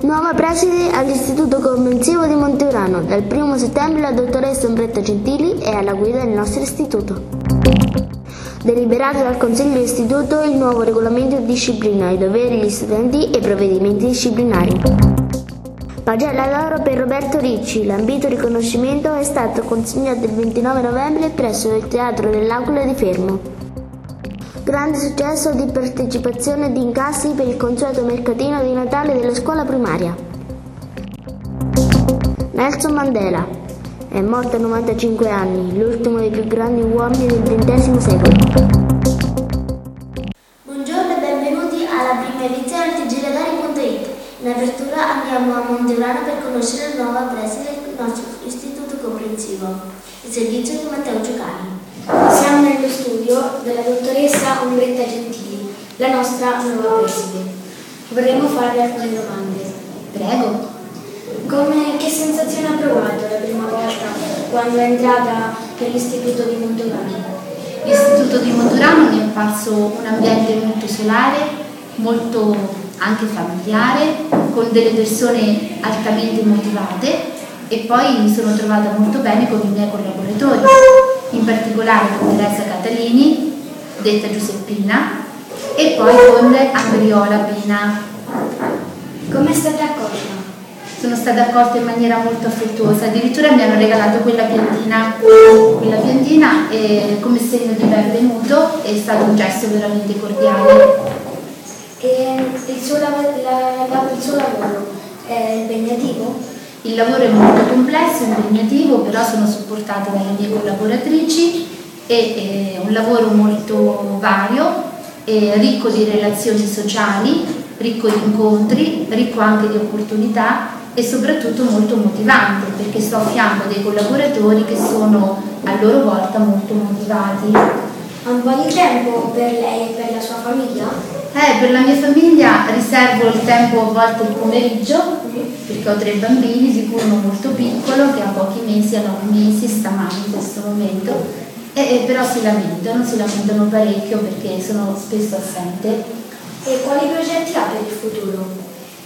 Nuova preside all'Istituto Comprensivo di Monteurano. Dal 1 settembre la dottoressa Ombretta Gentili è alla guida del nostro istituto. Deliberato dal Consiglio dell'Istituto il nuovo regolamento di disciplina, i doveri degli studenti e i provvedimenti disciplinari. Pagella d'oro per Roberto Ricci. L'ambito riconoscimento è stato consegnato il 29 novembre presso il Teatro dell'Aquila di Fermo. Grande successo di partecipazione e di incassi per il consueto mercatino di Natale della scuola primaria. Nelson Mandela è morto a 95 anni, l'ultimo dei più grandi uomini del XX secolo. Andiamo a Monteurano per conoscere la nuova preside del nostro istituto comprensivo, il servizio di Matteo Giocani. Siamo nello studio della dottoressa Ombretta Gentili, la nostra nuova preside. Vorremmo farle alcune domande. Prego. Come, che sensazione ha provato la prima volta quando è entrata nell'istituto di Monteurano? L'istituto di Monturano mi è apparso un ambiente molto solare, molto anche familiare, con delle persone altamente motivate e poi mi sono trovata molto bene con i miei collaboratori, in particolare con Teresa Catalini, detta Giuseppina, e poi con Andriola Pina. Come è stata accolta? Sono stata accolta in maniera molto affettuosa, addirittura mi hanno regalato quella piantina, quella piantina come segno di benvenuto è stato un gesto veramente cordiale. Il suo, la- la- il suo lavoro è impegnativo? Il lavoro è molto complesso, impegnativo, però sono supportata dalle mie collaboratrici e è un lavoro molto vario, ricco di relazioni sociali, ricco di incontri, ricco anche di opportunità e soprattutto molto motivante perché sto a fianco dei collaboratori che sono a loro volta molto motivati. Ha un po' di tempo per lei e per la sua famiglia? Eh, per la mia famiglia riservo il tempo a volte il pomeriggio perché ho tre bambini, di cui uno molto piccolo che ha pochi mesi, ha nove mesi, sta male in questo momento, e, e però si lamentano, si lamentano parecchio perché sono spesso assente. E quali progetti ha per il futuro?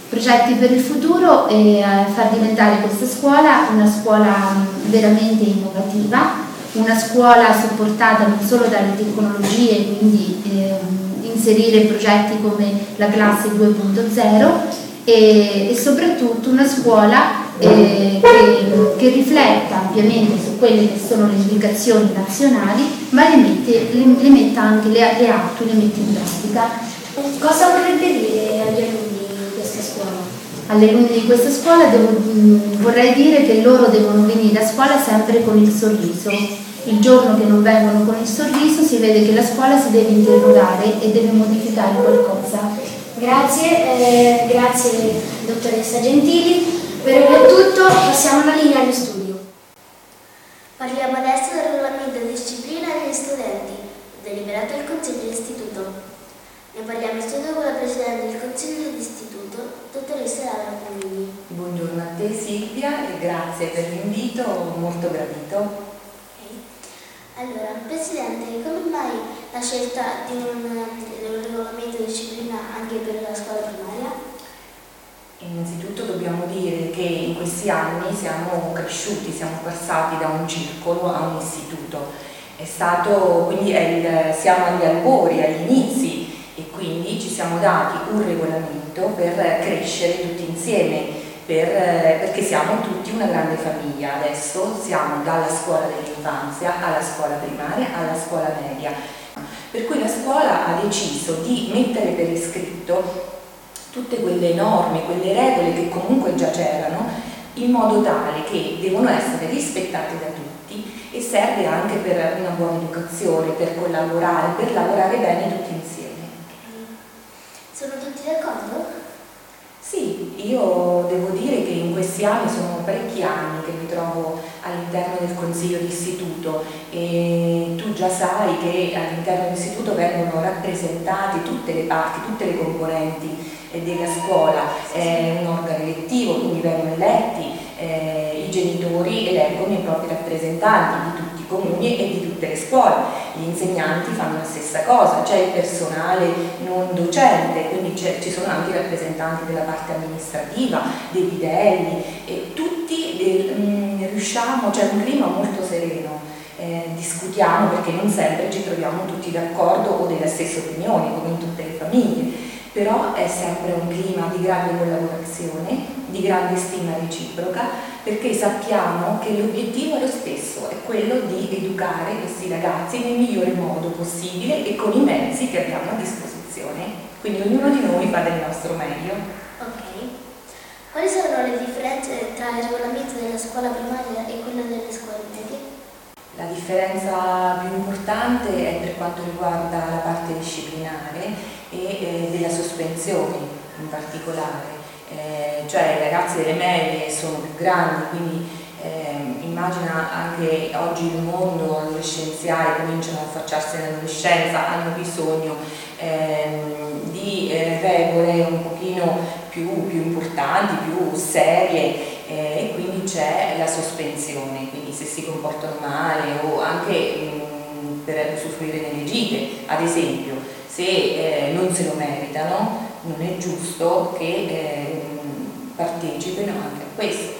Progetti per il futuro e far diventare questa scuola una scuola veramente innovativa, una scuola supportata non solo dalle tecnologie, quindi ehm, inserire progetti come la classe 2.0 e, e soprattutto una scuola eh, che, che rifletta ampiamente su quelle che sono le indicazioni nazionali, ma le, mette, le, le metta anche, le, le attui, le mette in pratica. Cosa vorrebbe dire agli alunni di questa scuola? Alle alunni di questa scuola devo- mh, vorrei dire che loro devono venire a scuola sempre con il sorriso. Il giorno che non vengono con il sorriso si vede che la scuola si deve interrogare e deve modificare qualcosa. Grazie, eh, grazie dottoressa Gentili. Per ora è tutto, passiamo alla linea allo studio. Parliamo adesso del regolamento di disciplina degli studenti, deliberato dal Consiglio dell'Istituto. Ne parliamo in studio con la Presidente del Consiglio dell'Istituto, dottoressa Laura Pomini. Buongiorno a te Silvia e grazie per l'invito molto gradito. Presidente, come mai la scelta di un, di un regolamento di disciplina anche per la scuola primaria? Innanzitutto dobbiamo dire che in questi anni siamo cresciuti, siamo passati da un circolo a un istituto. È stato, quindi è il- siamo agli albori, agli inizi e quindi ci siamo dati un regolamento per crescere tutti insieme, per- perché siamo tutti una grande famiglia. Adesso siamo dalla scuola dell'infanzia alla scuola primaria alla scuola media. Per cui la scuola ha deciso di mettere per iscritto tutte quelle norme, quelle regole che comunque già c'erano, in modo tale che devono essere rispettate da tutti e serve anche per una buona educazione, per collaborare, per lavorare bene tutti insieme. Sono tutti d'accordo? Io devo dire che in questi anni sono parecchi anni che mi trovo all'interno del consiglio d'istituto e tu già sai che all'interno dell'istituto vengono rappresentate tutte le parti, tutte le componenti eh, della scuola, è un organo elettivo, quindi vengono eletti, eh, i genitori eleggono i propri rappresentanti di tutti comuni e di tutte le scuole, gli insegnanti fanno la stessa cosa, c'è il personale non docente, quindi ci sono anche i rappresentanti della parte amministrativa, dei bidelli, e tutti del, mh, mm, riusciamo, c'è un clima molto sereno. Eh, discutiamo perché non sempre ci troviamo tutti d'accordo o delle stesse opinioni, come in tutte le famiglie, però è sempre un clima di grande collaborazione, di grande stima reciproca, perché sappiamo che l'obiettivo è lo stesso, è quello di educare questi ragazzi nel migliore modo possibile e con i mezzi che abbiamo a disposizione. Quindi ognuno di noi fa del nostro meglio. Ok. Quali sono le differenze tra il regolamento della scuola primaria e quello delle scuole medie? La differenza più importante è per quanto riguarda la parte disciplinare e eh, della sospensione in particolare, eh, cioè i ragazzi delle medie sono più grandi, quindi eh, immagina anche oggi il mondo adolescenziale cominciano a affacciarsi nell'adolescenza, hanno bisogno ehm, di eh, regole un pochino più, più importanti, più serie eh, e quindi c'è la sospensione, quindi se si comportano male o anche mh, mm, per usufruire delle gite, ad esempio, se eh, non se lo meritano, non è giusto che eh, partecipino anche a questo.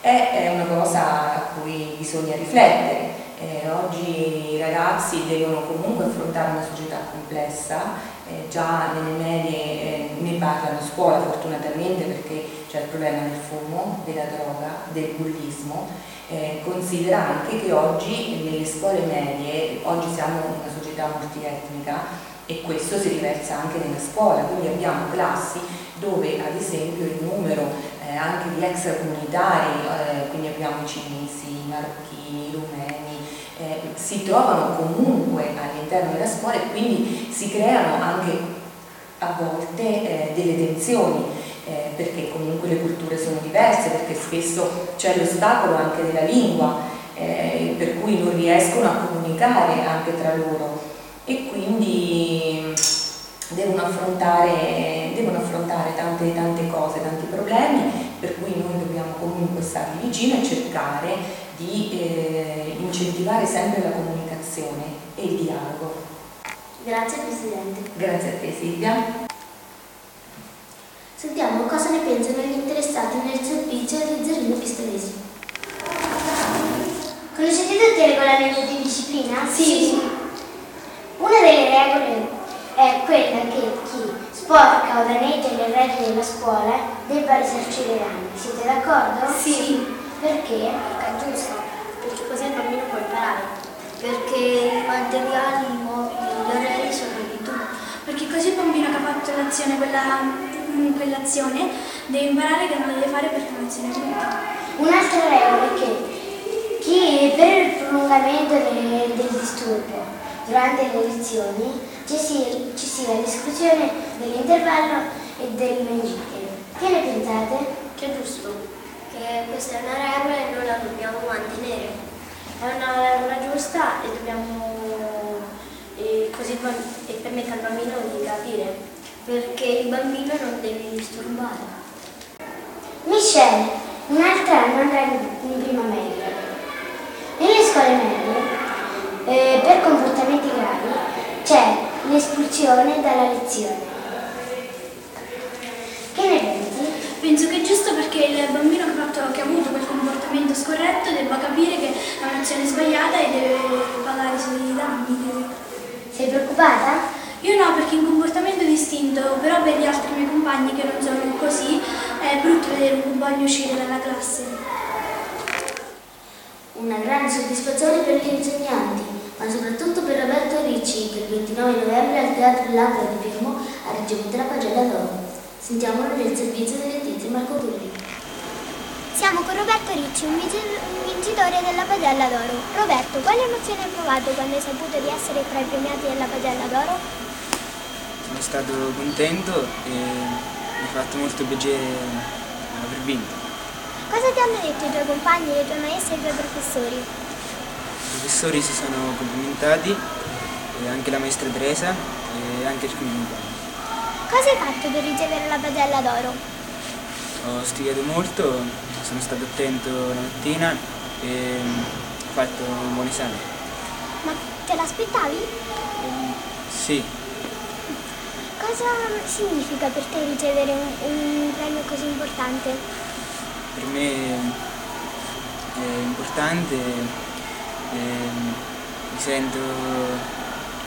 È, una cosa a cui bisogna riflettere. Eh, oggi i ragazzi devono comunque affrontare una società complessa eh, già nelle medie eh, ne parlano a scuola fortunatamente perché c'è il problema del fumo, della droga, del bullismo. Eh, considera anche che oggi nelle scuole medie, oggi siamo una società multietnica e questo si riversa anche nella scuola, quindi abbiamo classi dove ad esempio il numero eh, anche di extracomunitari, eh, quindi abbiamo cinesi, marocchini, rumeni, eh, si trovano comunque all'interno della scuola e quindi si creano anche a volte eh, delle tensioni eh, perché comunque le culture sono diverse, perché spesso c'è l'ostacolo anche della lingua eh, per cui non riescono a comunicare anche tra loro e quindi devono affrontare, devono affrontare tante, tante cose, tanti problemi per cui noi dobbiamo comunque stargli vicino e cercare di eh, incentivare sempre la comunicazione e il dialogo. Grazie Presidente. Grazie a te Silvia. Sentiamo cosa ne pensano gli interessati nel servizio di Zerrino Pistolesi. Conoscete tutti il regolamento di disciplina? Sì. sì. Una delle regole è quella che chi sporca o danneggia le regole della scuola debba risarcire danni. Siete d'accordo? Sì. Perché? Perché è giusto, perché così il bambino può imparare. Perché i materiali, i orari sono di tu. Perché così il bambino che ha fatto l'azione, quella, mm, quell'azione, deve imparare che non deve fare perché è un'azione giusta. Un'altra regola è che chi per il prolungamento del, del disturbo durante le lezioni ci sia, ci sia l'esclusione dell'intervallo e del mengite. Che ne pensate? Che è giusto che questa è una regola e noi la dobbiamo mantenere. È una regola giusta e dobbiamo e così e permette al bambino di capire perché il bambino non deve disturbare. Michelle, un'altra andrà in prima media. Nelle scuole medie, eh, per comportamenti gravi, c'è l'espulsione dalla lezione. Che ne pensi? Penso che è giusto perché il bambino che ha, fatto, che ha avuto quel comportamento scorretto debba capire che è un'azione sbagliata e deve pagare i suoi danni. Sei preoccupata? Io no, perché è un comportamento distinto, però per gli altri miei compagni che non sono così è brutto vedere un compagno uscire dalla classe. Una grande soddisfazione per gli insegnanti, ma soprattutto per Roberto Ricci che il 29 novembre al Teatro L'Aquila di Pirmo ha ricevuto la pagella d'oro. Sentiamolo nel servizio delle lettrice Marco Tulli. Siamo con Roberto Ricci, un vincitore della Padella d'Oro. Roberto, quale emozione hai provato quando hai saputo di essere tra i premiati della Padella d'Oro? Sono stato contento e mi ha fatto molto piacere aver vinto. Cosa ti hanno detto i tuoi compagni, le tue maestre e i tuoi professori? I professori si sono complimentati, anche la maestra Teresa e anche alcuni compagni. Cosa hai fatto per ricevere la padella d'oro? Ho studiato molto, sono stato attento la mattina e ho fatto un buon esame. Ma te l'aspettavi? Ehm, sì, Cosa significa per te ricevere un, un premio così importante? per me è importante, ehm, mi sento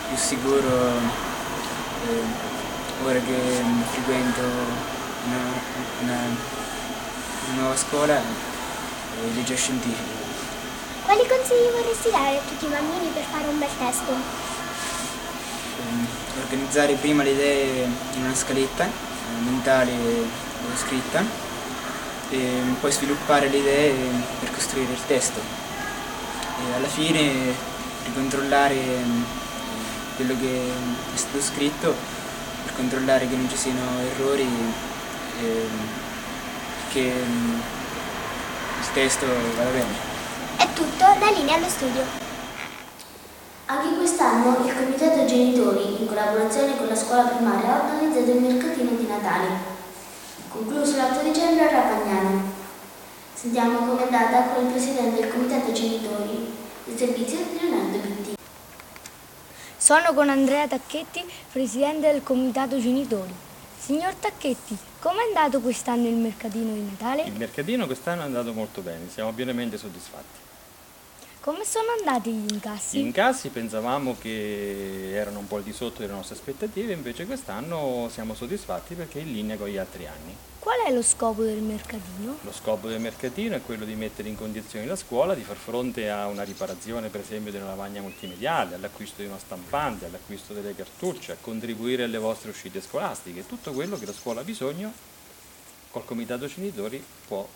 più sicuro eh, ora che frequento una, una- una nuova scuola, eh, il liceo scientifico. Quali consigli vorresti dare a tutti i bambini per fare un bel testo? Ehm, organizzare prima le idee in una scaletta eh, mentale o scritta e poi sviluppare le idee per costruire il testo e alla fine ricontrollare ehm, quello che è stato scritto per controllare che non ci siano errori e che ehm, il testo vada bene. È tutto, la linea allo studio. Anche quest'anno il Comitato Genitori, in collaborazione con la scuola primaria, ha organizzato il mercatino di Natale, concluso l'8 dicembre a Rapagnano. Sentiamo com'è andata con il presidente del Comitato Genitori del servizio Leonardo Bitti. Sono con Andrea Tacchetti, presidente del comitato genitori. Signor Tacchetti, com'è andato quest'anno il mercatino di Natale? Il mercatino quest'anno è andato molto bene, siamo pienamente soddisfatti. Come sono andati gli incassi? Gli incassi pensavamo che erano un po' al di sotto delle nostre aspettative, invece quest'anno siamo soddisfatti perché è in linea con gli altri anni. Qual è lo scopo del mercatino? Lo scopo del mercatino è quello di mettere in condizioni la scuola di far fronte a una riparazione per esempio di una lavagna multimediale, all'acquisto di una stampante, all'acquisto delle cartucce, a contribuire alle vostre uscite scolastiche, tutto quello che la scuola ha bisogno col comitato genitori può,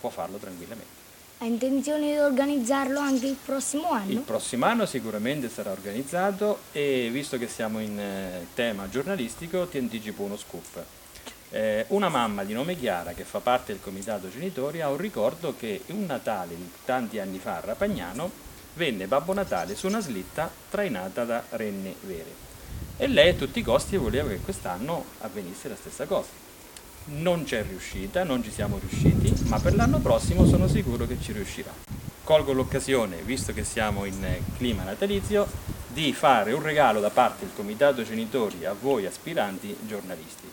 può farlo tranquillamente. Ha intenzione di organizzarlo anche il prossimo anno? Il prossimo anno sicuramente sarà organizzato e visto che siamo in eh, tema giornalistico ti anticipo uno scoop. Eh, una mamma di nome Chiara che fa parte del comitato genitori ha un ricordo che un Natale di tanti anni fa a Rapagnano venne Babbo Natale su una slitta trainata da renne vere e lei a tutti i costi voleva che quest'anno avvenisse la stessa cosa. Non c'è riuscita, non ci siamo riusciti, ma per l'anno prossimo sono sicuro che ci riuscirà. Colgo l'occasione, visto che siamo in eh, clima natalizio, di fare un regalo da parte del comitato genitori a voi aspiranti giornalisti.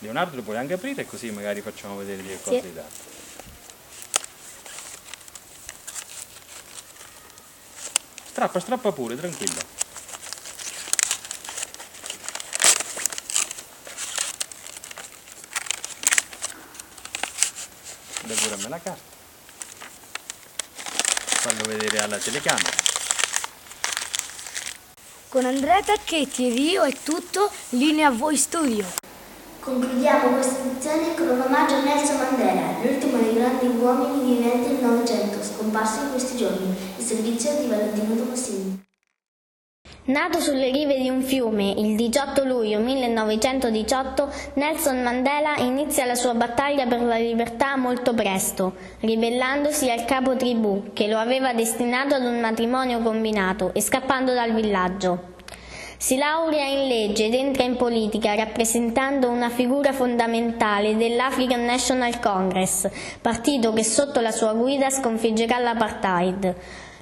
Leonardo lo puoi anche aprire così magari facciamo vedere che cosa Sì. tratta. Strappa, strappa pure, tranquillo. Dai pure a me la carta. Fallo vedere alla telecamera. Con Andrea Tacchetti e Rio è tutto, linea a voi studio. Concludiamo questa edizione con un omaggio a Nelson Mandela, l'ultimo dei grandi uomini viventi del Novecento, scomparso in questi giorni, il servizio di Valentino Tomassini. Nato sulle rive di un fiume il 18 luglio 1918, Nelson Mandela inizia la sua battaglia per la libertà molto presto, ribellandosi al capo tribù che lo aveva destinato ad un matrimonio combinato e scappando dal villaggio. Si laurea in legge ed entra in politica rappresentando una figura fondamentale dell'African National Congress, partito che sotto la sua guida sconfiggerà l'apartheid.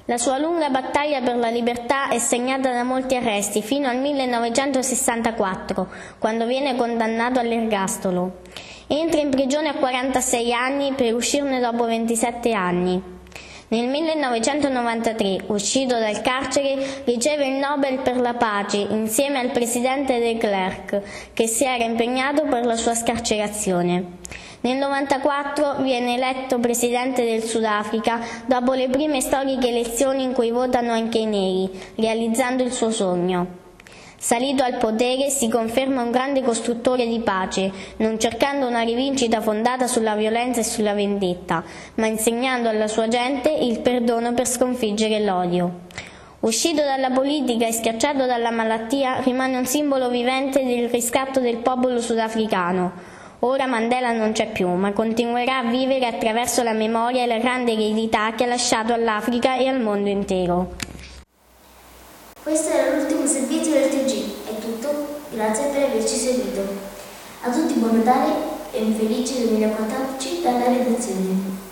La sua lunga battaglia per la libertà è segnata da molti arresti fino al 1964, quando viene condannato all'ergastolo. Entra in prigione a 46 anni per uscirne dopo 27 anni. Nel 1993, uscito dal carcere, riceve il Nobel per la pace insieme al presidente de Klerk, che si era impegnato per la sua scarcerazione. Nel 1994 viene eletto presidente del Sudafrica dopo le prime storiche elezioni in cui votano anche i neri, realizzando il suo sogno. Salito al potere si conferma un grande costruttore di pace, non cercando una rivincita fondata sulla violenza e sulla vendetta, ma insegnando alla sua gente il perdono per sconfiggere l'odio. Uscito dalla politica e schiacciato dalla malattia, rimane un simbolo vivente del riscatto del popolo sudafricano. Ora Mandela non c'è più, ma continuerà a vivere attraverso la memoria e la grande eredità che ha lasciato all'Africa e al mondo intero. Questo era l'ultimo servizio del TG, è tutto, grazie per averci seguito. A tutti buon Natale e un felice 2014 dalla redazione.